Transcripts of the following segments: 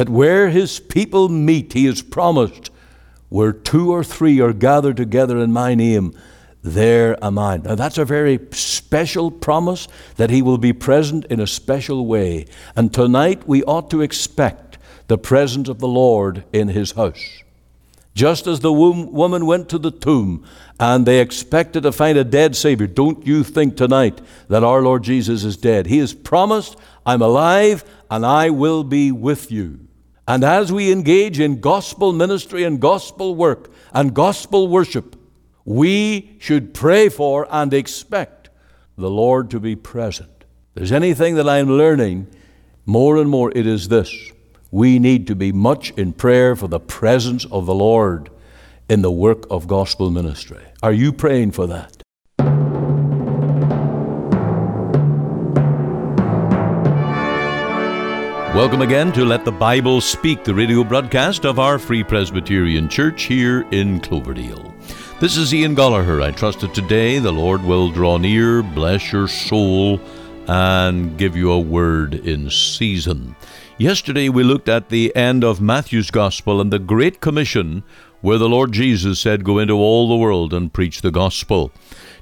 that where his people meet, he has promised, where two or three are gathered together in my name, there am I. Now, that's a very special promise that he will be present in a special way. And tonight we ought to expect the presence of the Lord in his house. Just as the woman went to the tomb and they expected to find a dead Savior, don't you think tonight that our Lord Jesus is dead? He has promised, I'm alive and I will be with you. And as we engage in gospel ministry and gospel work and gospel worship, we should pray for and expect the Lord to be present. If there's anything that I'm learning more and more, it is this we need to be much in prayer for the presence of the Lord in the work of gospel ministry. Are you praying for that? Welcome again to Let the Bible Speak, the radio broadcast of our Free Presbyterian Church here in Cloverdale. This is Ian Goligher. I trust that today the Lord will draw near, bless your soul, and give you a word in season. Yesterday we looked at the end of Matthew's Gospel and the Great Commission, where the Lord Jesus said, Go into all the world and preach the gospel.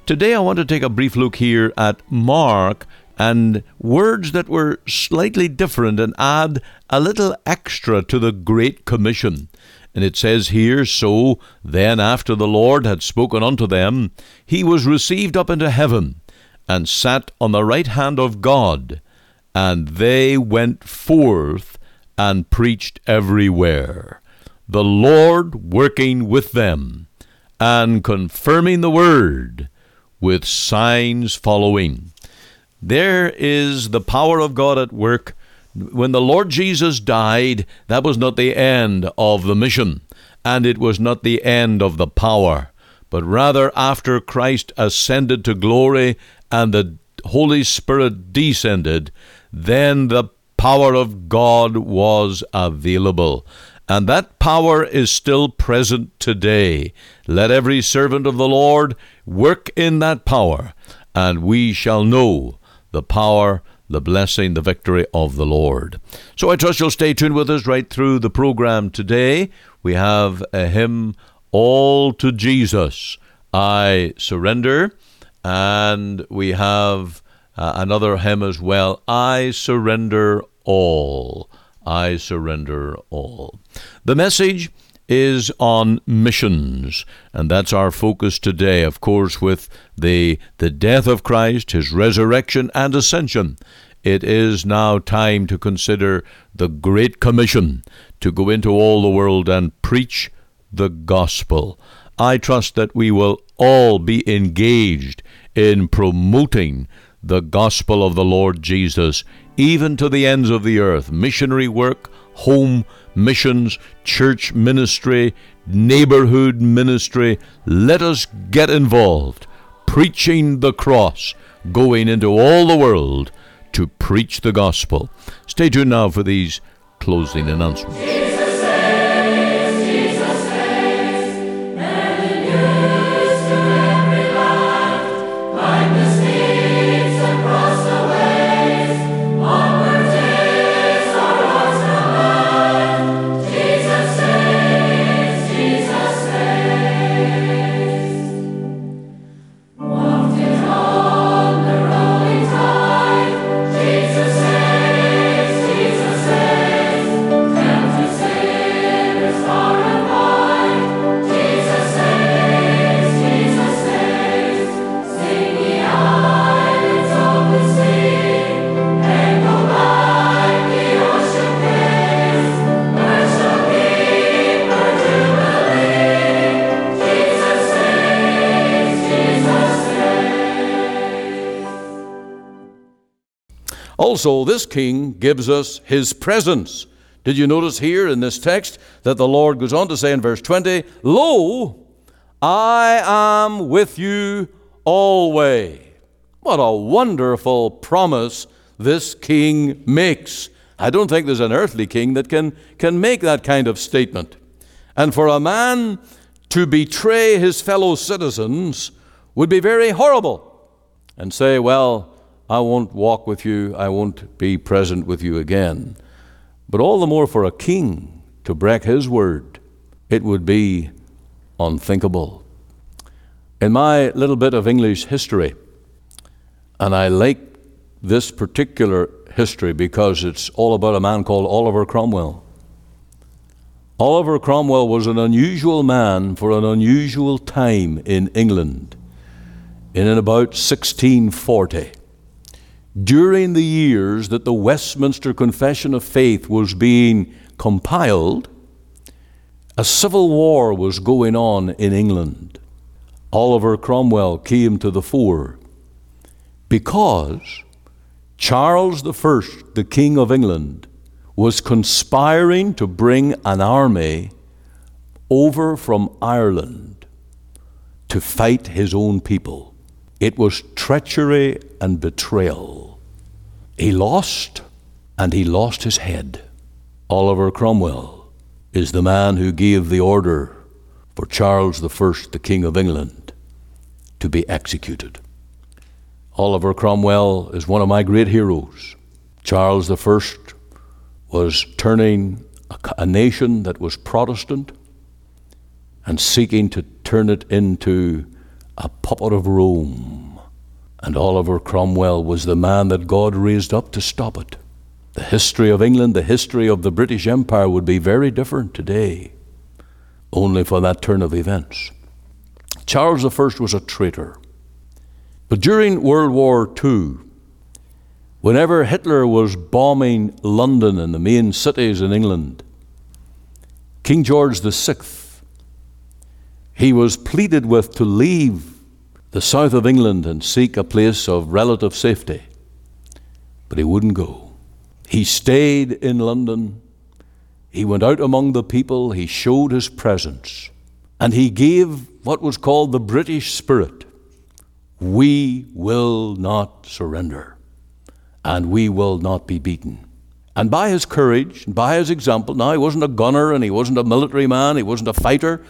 Today I want to take a brief look here at Mark and words that were slightly different and add a little extra to the Great Commission. And it says here, So then after the Lord had spoken unto them, he was received up into heaven, and sat on the right hand of God and they went forth and preached everywhere, the Lord working with them and confirming the word with signs following. There is the power of God at work. When the Lord Jesus died, that was not the end of the mission, and it was not the end of the power, but rather after Christ ascended to glory and the Holy Spirit descended, then the power of God was available. And that power is still present today. Let every servant of the Lord work in that power, and we shall know the power, the blessing, the victory of the Lord. So I trust you'll stay tuned with us right through the program today. We have a hymn, All to Jesus, I Surrender, and we have uh, another hymn as well I surrender all. I surrender all. The message is on missions, and that's our focus today, of course, with the, the death of Christ, his resurrection and ascension. It is now time to consider the Great Commission to go into all the world and preach the gospel. I trust that we will all be engaged in promoting the gospel of the Lord Jesus, even to the ends of the earth. Missionary work, home missions, church ministry, neighborhood ministry. Let us get involved, preaching the cross, going into all the world to preach the gospel. Stay tuned now for these closing announcements. Also, this king gives us his presence. Did you notice here in this text that the Lord goes on to say in verse 20, Lo, I am with you always. What a wonderful promise this king makes. I don't think there's an earthly king that can, can make that kind of statement. And for a man to betray his fellow citizens would be very horrible and say, Well, I won't walk with you, I won't be present with you again. but all the more for a king to break his word. It would be unthinkable. In my little bit of English history, and I like this particular history because it's all about a man called Oliver Cromwell. Oliver Cromwell was an unusual man for an unusual time in England in about 1640. During the years that the Westminster Confession of Faith was being compiled, a civil war was going on in England. Oliver Cromwell came to the fore because Charles I, the King of England, was conspiring to bring an army over from Ireland to fight his own people. It was treachery and betrayal. He lost, and he lost his head. Oliver Cromwell is the man who gave the order for Charles I, the King of England, to be executed. Oliver Cromwell is one of my great heroes. Charles I was turning a, a nation that was Protestant and seeking to turn it into a puppet of Rome. And Oliver Cromwell was the man that God raised up to stop it. The history of England, the history of the British Empire would be very different today, only for that turn of events. Charles I was a traitor. But during World War II, Whenever Hitler was bombing London and the main cities in England, King George VI, he was pleaded with to leave the south of England and seek a place of relative safety. But he wouldn't go. He stayed in London. He went out among the people. He showed his presence. And he gave what was called the British spirit. We will not surrender and we will not be beaten. And by his courage, and by his example, now he wasn't a gunner and he wasn't a military man, he wasn't a fighter,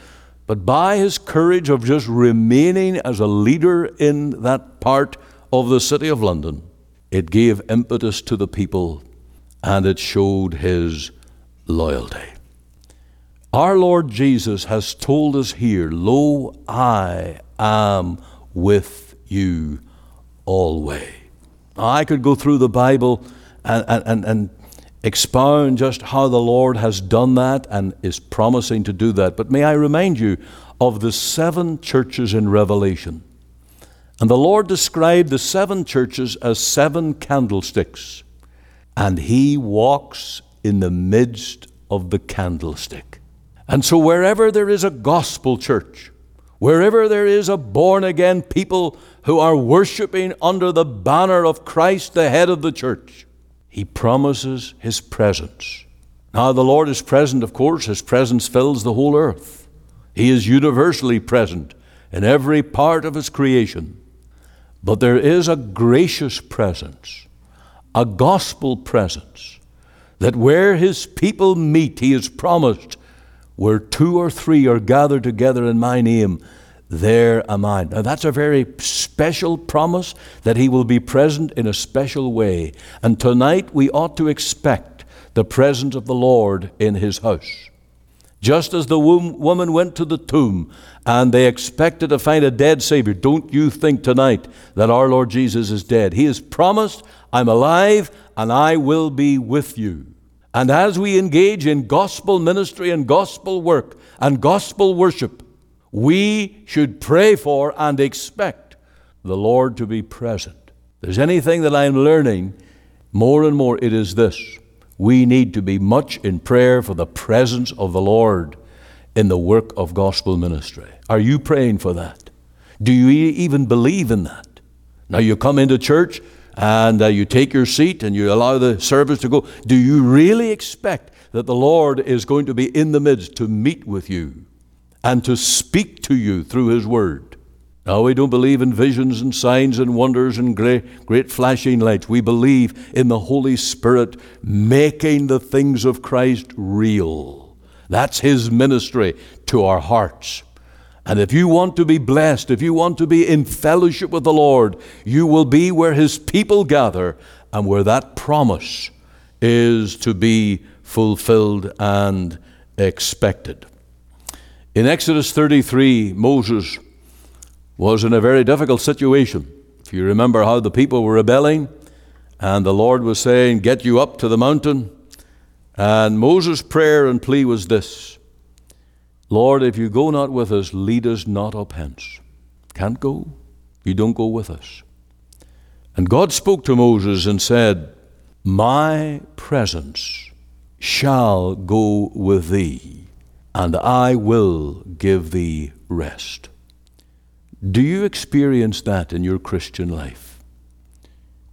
but by his courage of just remaining as a leader in that part of the city of London, it gave impetus to the people and it showed his loyalty. Our Lord Jesus has told us here, Lo, I am with you always. I could go through the Bible and, and, and expound just how the Lord has done that and is promising to do that. But may I remind you of the seven churches in Revelation. And the Lord described the seven churches as seven candlesticks. And He walks in the midst of the candlestick. And so, wherever there is a gospel church, wherever there is a born again people who are worshiping under the banner of Christ, the head of the church. He promises His presence. Now, the Lord is present, of course, His presence fills the whole earth. He is universally present in every part of His creation. But there is a gracious presence, a gospel presence, that where His people meet, He has promised, where two or three are gathered together in my name, there am I. Now, that's a very special promise that He will be present in a special way. And tonight we ought to expect the presence of the Lord in His house. Just as the woman went to the tomb and they expected to find a dead Savior, don't you think tonight that our Lord Jesus is dead? He has promised, I'm alive and I will be with you. And as we engage in gospel ministry and gospel work and gospel worship, we should pray for and expect the Lord to be present. If there's anything that I'm learning more and more, it is this. We need to be much in prayer for the presence of the Lord in the work of gospel ministry. Are you praying for that? Do you even believe in that? Now you come into church and uh, you take your seat and you allow the service to go. Do you really expect that the Lord is going to be in the midst to meet with you? And to speak to you through His Word. Now, we don't believe in visions and signs and wonders and great, great flashing lights. We believe in the Holy Spirit making the things of Christ real. That's His ministry to our hearts. And if you want to be blessed, if you want to be in fellowship with the Lord, you will be where His people gather and where that promise is to be fulfilled and expected. In Exodus 33, Moses was in a very difficult situation. If you remember how the people were rebelling, and the Lord was saying, Get you up to the mountain. And Moses' prayer and plea was this Lord, if you go not with us, lead us not up hence. Can't go. You don't go with us. And God spoke to Moses and said, My presence shall go with thee, and I will give thee rest. Do you experience that in your Christian life?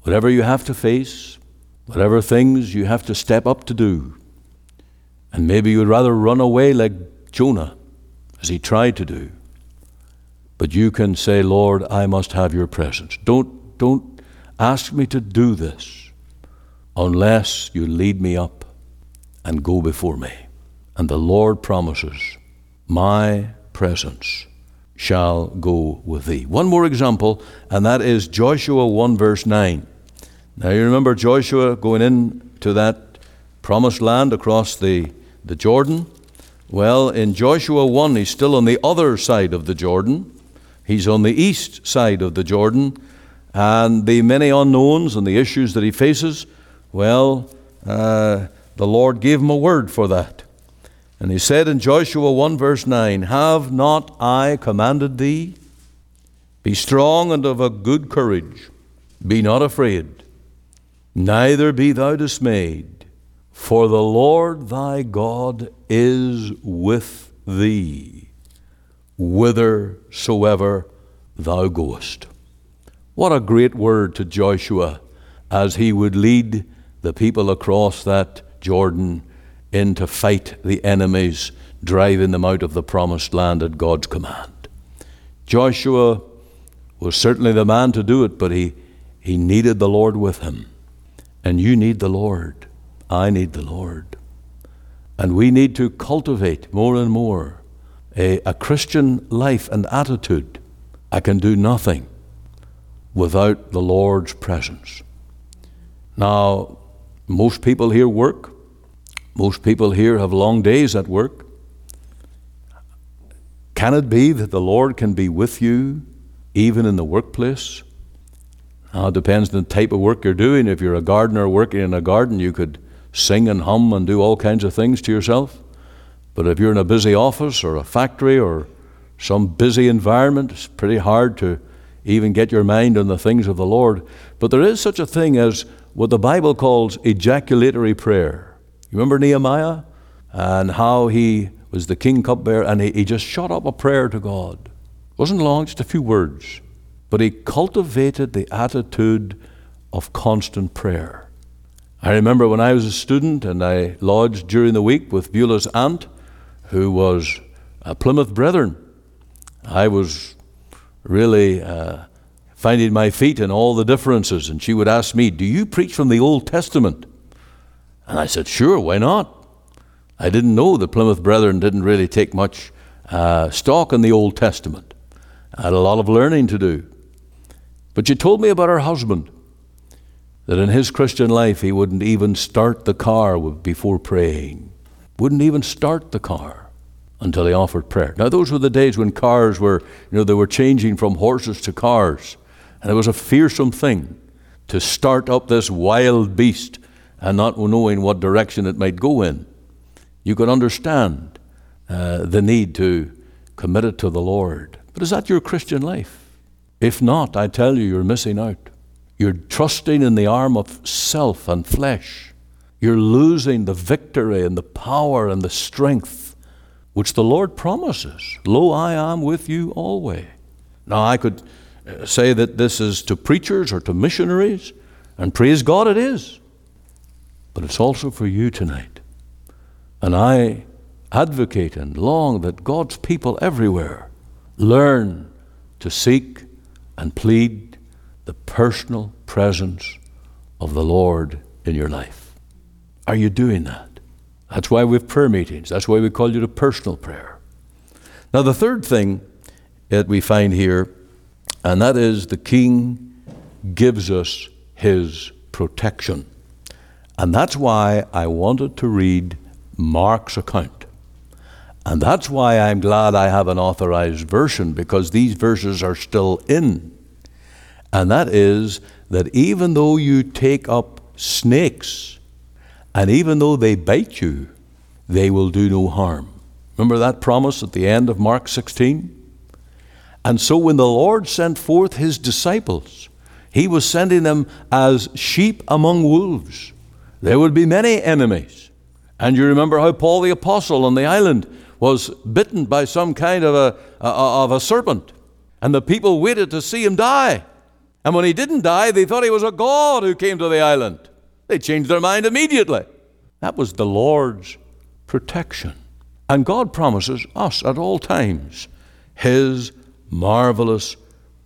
Whatever you have to face, whatever things you have to step up to do, and maybe you'd rather run away like Jonah, as he tried to do. But you can say, Lord, I must have your presence. Don't, don't ask me to do this unless you lead me up and go before me. And the Lord promises, My presence shall go with thee. One more example, and that is Joshua 1, verse 9. Now you remember Joshua going into that promised land across the, the Jordan? Well, in Joshua 1, he's still on the other side of the Jordan. He's on the east side of the Jordan. And the many unknowns and the issues that he faces, well, uh, the Lord gave him a word for that. And he said in Joshua 1, verse 9, Have not I commanded thee? Be strong and of a good courage. Be not afraid, neither be thou dismayed, for the Lord thy God is with thee, whithersoever thou goest. What a great word to Joshua as he would lead the people across that Jordan in to fight the enemies, driving them out of the promised land at God's command. Joshua was certainly the man to do it, but he, he needed the Lord with him. And you need the Lord. I need the Lord. And we need to cultivate more and more a, a Christian life and attitude. I can do nothing without the Lord's presence. Now, most people here work. Most people here have long days at work. Can it be that the Lord can be with you even in the workplace? Now, it depends on the type of work you're doing. If you're a gardener working in a garden, you could sing and hum and do all kinds of things to yourself. But if you're in a busy office or a factory or some busy environment, it's pretty hard to even get your mind on the things of the Lord. But there is such a thing as what the Bible calls ejaculatory prayer. Remember Nehemiah and how he was the king cupbearer and he, he just shot up a prayer to God. It wasn't long, just a few words. But he cultivated the attitude of constant prayer. I remember when I was a student and I lodged during the week with Beulah's aunt, who was a Plymouth Brethren. I was really uh, finding my feet in all the differences, and she would ask me, Do you preach from the Old Testament? And I said, Sure, why not? I didn't know the Plymouth Brethren didn't really take much uh, stock in the Old Testament. I had a lot of learning to do. But she told me about her husband, that in his Christian life he wouldn't even start the car before praying, wouldn't even start the car until he offered prayer. Now, those were the days when cars were, you know, they were changing from horses to cars. And it was a fearsome thing to start up this wild beast and not knowing what direction it might go in. You could understand uh, the need to commit it to the Lord. But is that your Christian life? If not, I tell you, you're missing out. You're trusting in the arm of self and flesh. You're losing the victory and the power and the strength which the Lord promises. Lo, I am with you always. Now, I could uh, say that this is to preachers or to missionaries, and praise God it is but it's also for you tonight. And I advocate and long that God's people everywhere learn to seek and plead the personal presence of the Lord in your life. Are you doing that? That's why we have prayer meetings. That's why we call you to personal prayer. Now, the third thing that we find here, and that is the King gives us his protection. And that's why I wanted to read Mark's account. And that's why I'm glad I have an authorized version because these verses are still in. And that is that even though you take up snakes, and even though they bite you, they will do no harm. Remember that promise at the end of Mark 16? And so when the Lord sent forth his disciples, he was sending them as sheep among wolves. There would be many enemies. And you remember how Paul the apostle on the island was bitten by some kind of a, of a serpent. And the people waited to see him die. And when he didn't die, they thought he was a god who came to the island. They changed their mind immediately. That was the Lord's protection. And God promises us at all times his marvelous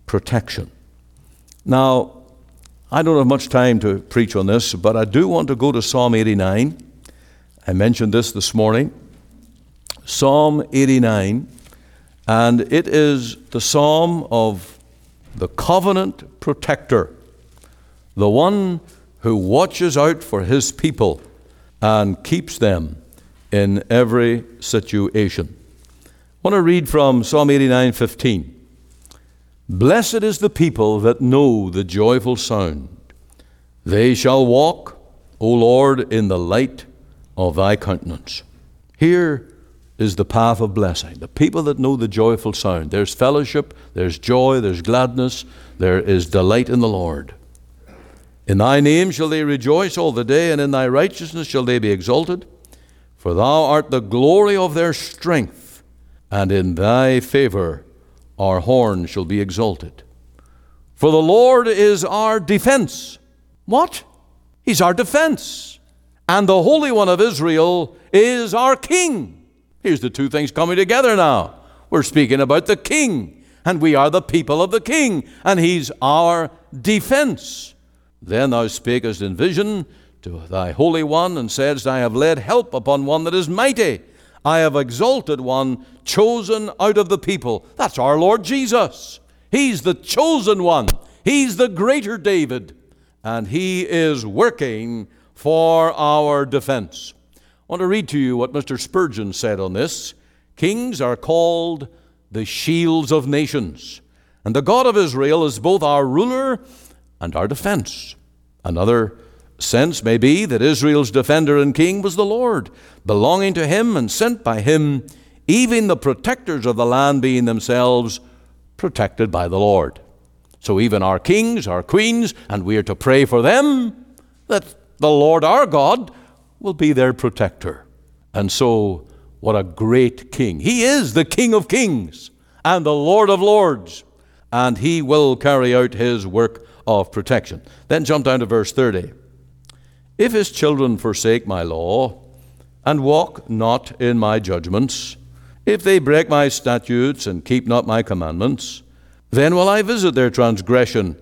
protection. Now, I don't have much time to preach on this, but I do want to go to Psalm 89. I mentioned this this morning. Psalm 89, and it is the psalm of the covenant protector, the one who watches out for his people and keeps them in every situation. I want to read from Psalm 89:15. Blessed is the people that know the joyful sound. They shall walk, O Lord, in the light of thy countenance. Here is the path of blessing. The people that know the joyful sound. There's fellowship, there's joy, there's gladness, there is delight in the Lord. In thy name shall they rejoice all the day, and in thy righteousness shall they be exalted. For thou art the glory of their strength, and in thy favor our horn shall be exalted. For the Lord is our defense. What? He's our defense. And the Holy One of Israel is our King. Here's the two things coming together now. We're speaking about the king, and we are the people of the king, and he's our defense. Then thou spakest in vision to thy Holy One, and saidst, I have laid help upon one that is mighty. I have exalted one chosen out of the people. That's our Lord Jesus. He's the chosen one, He's the greater David, and He is working for our defense. I want to read to you what Mr. Spurgeon said on this. Kings are called the shields of nations, and the God of Israel is both our ruler and our defense. Another sense may be that Israel's defender and king was the Lord, belonging to him and sent by him, even the protectors of the land being themselves protected by the Lord. So even our kings, our queens, and we are to pray for them that the Lord our God will be their protector. And so, what a great king. He is the King of kings and the Lord of lords, and he will carry out his work of protection. Then jump down to verse 30. If his children forsake my law and walk not in my judgments, if they break my statutes and keep not my commandments, then will I visit their transgression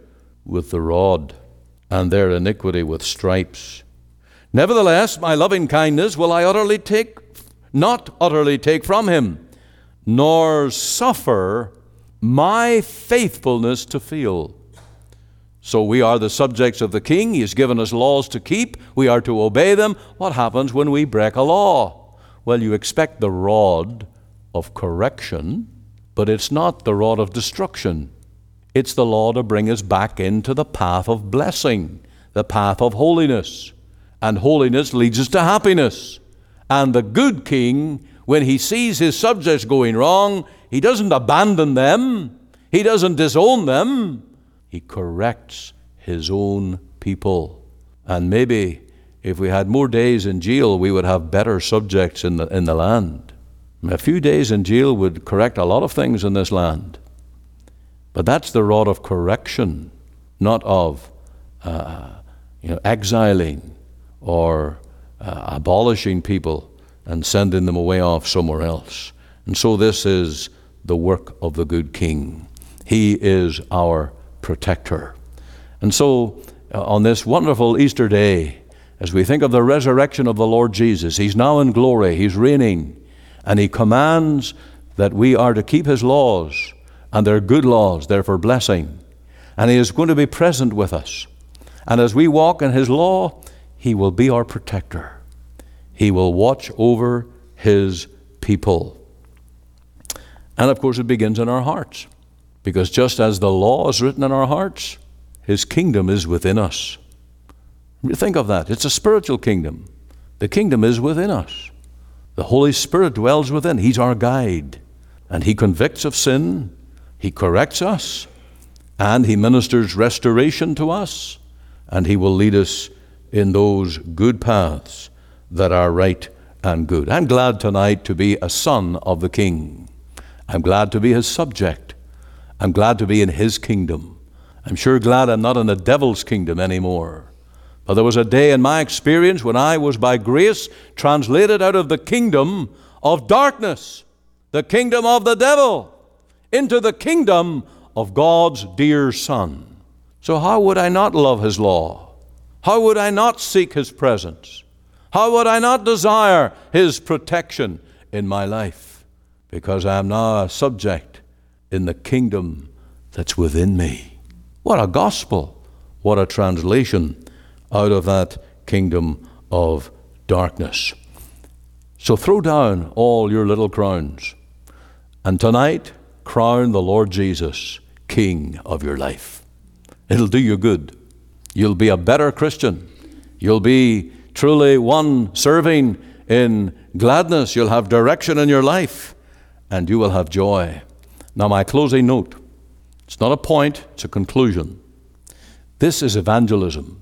with the rod and their iniquity with stripes. Nevertheless, my loving kindness will I utterly take, not utterly take from him, nor suffer my faithfulness to feel. So we are the subjects of the king. He has given us laws to keep. We are to obey them. What happens when we break a law? Well, you expect the rod of correction, but it's not the rod of destruction. It's the law to bring us back into the path of blessing, the path of holiness and holiness leads us to happiness. And the good king, when he sees his subjects going wrong, he doesn't abandon them, he doesn't disown them, he corrects his own people. And maybe if we had more days in jail, we would have better subjects in the, in the land. A few days in jail would correct a lot of things in this land. But that's the rod of correction, not of uh, you know, exiling or uh, abolishing people and sending them away off somewhere else. And so this is the work of the good king. He is our protector. And so uh, on this wonderful Easter day, as we think of the resurrection of the Lord Jesus, He's now in glory, He's reigning, and He commands that we are to keep His laws, and they're good laws, they're for blessing. And He is going to be present with us. And as we walk in His law, He will be our protector. He will watch over His people. And of course, it begins in our hearts. Because just as the law is written in our hearts, His kingdom is within us. Think of that. It's a spiritual kingdom. The kingdom is within us. The Holy Spirit dwells within. He's our guide. And He convicts of sin, He corrects us, and He ministers restoration to us, and He will lead us in those good paths that are right and good. I'm glad tonight to be a son of the King. I'm glad to be His subject. I'm glad to be in His kingdom. I'm sure glad I'm not in the devil's kingdom anymore. But there was a day in my experience when I was by grace translated out of the kingdom of darkness, the kingdom of the devil, into the kingdom of God's dear Son. So, how would I not love His law? How would I not seek His presence? How would I not desire His protection in my life? Because I am now a subject in the kingdom that's within me. What a gospel! What a translation out of that kingdom of darkness. So throw down all your little crowns, and tonight crown the Lord Jesus King of your life. It'll do you good. You'll be a better Christian. You'll be truly one serving in gladness. You'll have direction in your life, and you will have joy. Now, my closing note it's not a point, it's a conclusion. This is evangelism.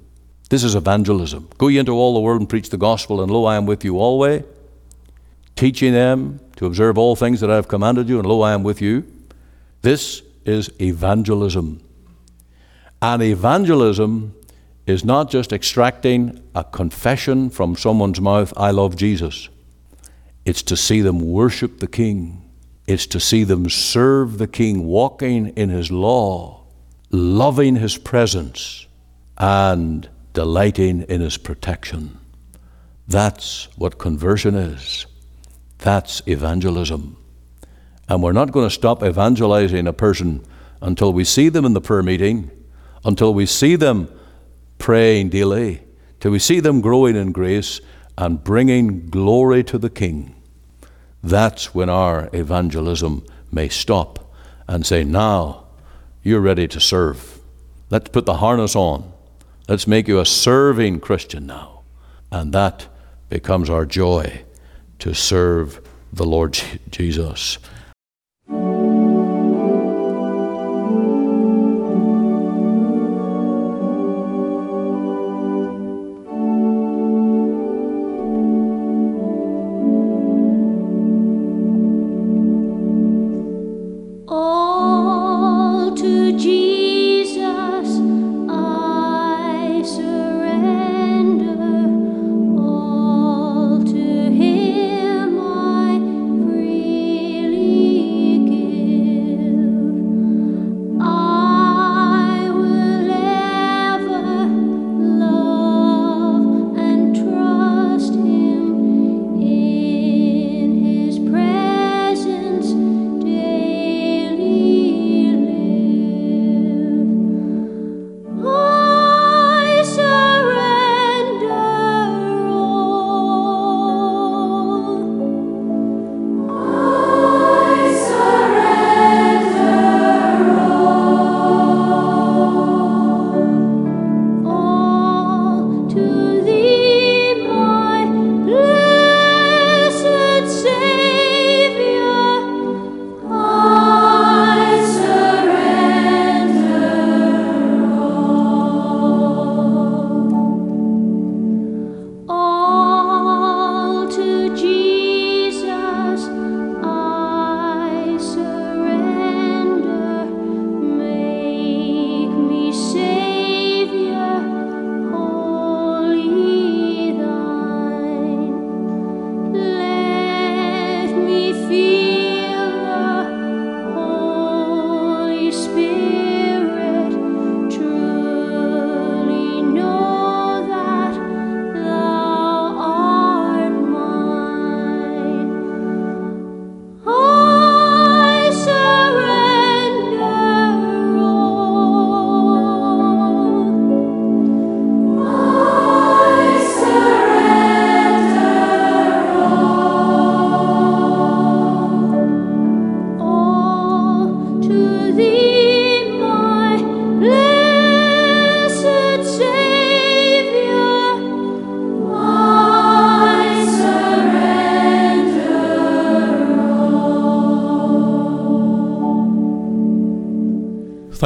This is evangelism. Go ye into all the world and preach the gospel, and lo, I am with you always, teaching them to observe all things that I have commanded you, and lo, I am with you. This is evangelism. And evangelism is not just extracting a confession from someone's mouth, I love Jesus. It's to see them worship the King is to see them serve the King, walking in His law, loving His presence, and delighting in His protection. That's what conversion is. That's evangelism. And we're not going to stop evangelizing a person until we see them in the prayer meeting, until we see them praying daily, till we see them growing in grace and bringing glory to the King that's when our evangelism may stop and say, Now you're ready to serve. Let's put the harness on. Let's make you a serving Christian now. And that becomes our joy to serve the Lord Jesus.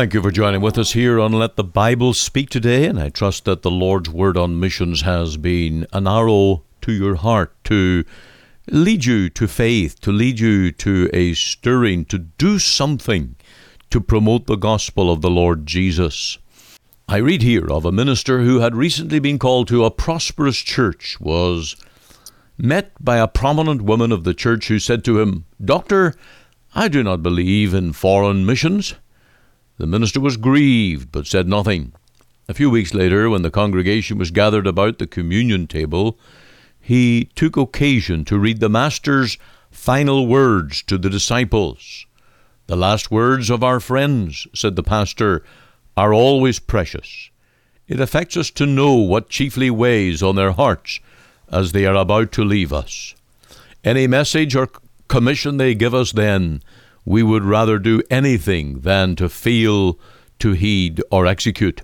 Thank you for joining with us here on Let the Bible Speak today, and I trust that the Lord's Word on missions has been an arrow to your heart to lead you to faith, to lead you to a stirring, to do something to promote the gospel of the Lord Jesus. I read here of a minister who had recently been called to a prosperous church, was met by a prominent woman of the church who said to him, Doctor, I do not believe in foreign missions. The minister was grieved, but said nothing. A few weeks later, when the congregation was gathered about the communion table, he took occasion to read the Master's final words to the disciples. The last words of our friends, said the pastor, are always precious. It affects us to know what chiefly weighs on their hearts as they are about to leave us. Any message or commission they give us then we would rather do anything than to feel, to heed, or execute.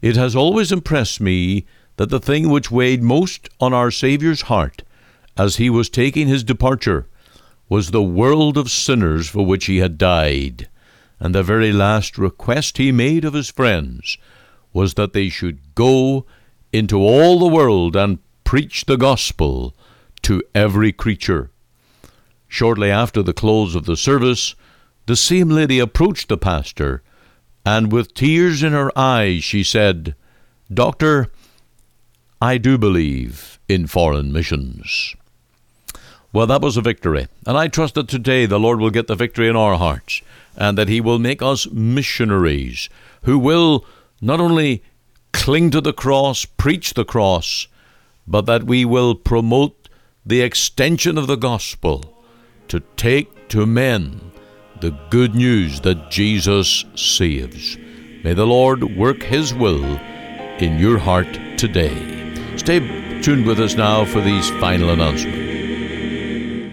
It has always impressed me that the thing which weighed most on our Saviour's heart as he was taking his departure was the world of sinners for which he had died, and the very last request he made of his friends was that they should go into all the world and preach the gospel to every creature. Shortly after the close of the service, the same lady approached the pastor, and with tears in her eyes she said, Doctor, I do believe in foreign missions. Well, that was a victory, and I trust that today the Lord will get the victory in our hearts, and that He will make us missionaries who will not only cling to the cross, preach the cross, but that we will promote the extension of the gospel to take to men the good news that Jesus saves. May the Lord work His will in your heart today. Stay tuned with us now for these final announcements.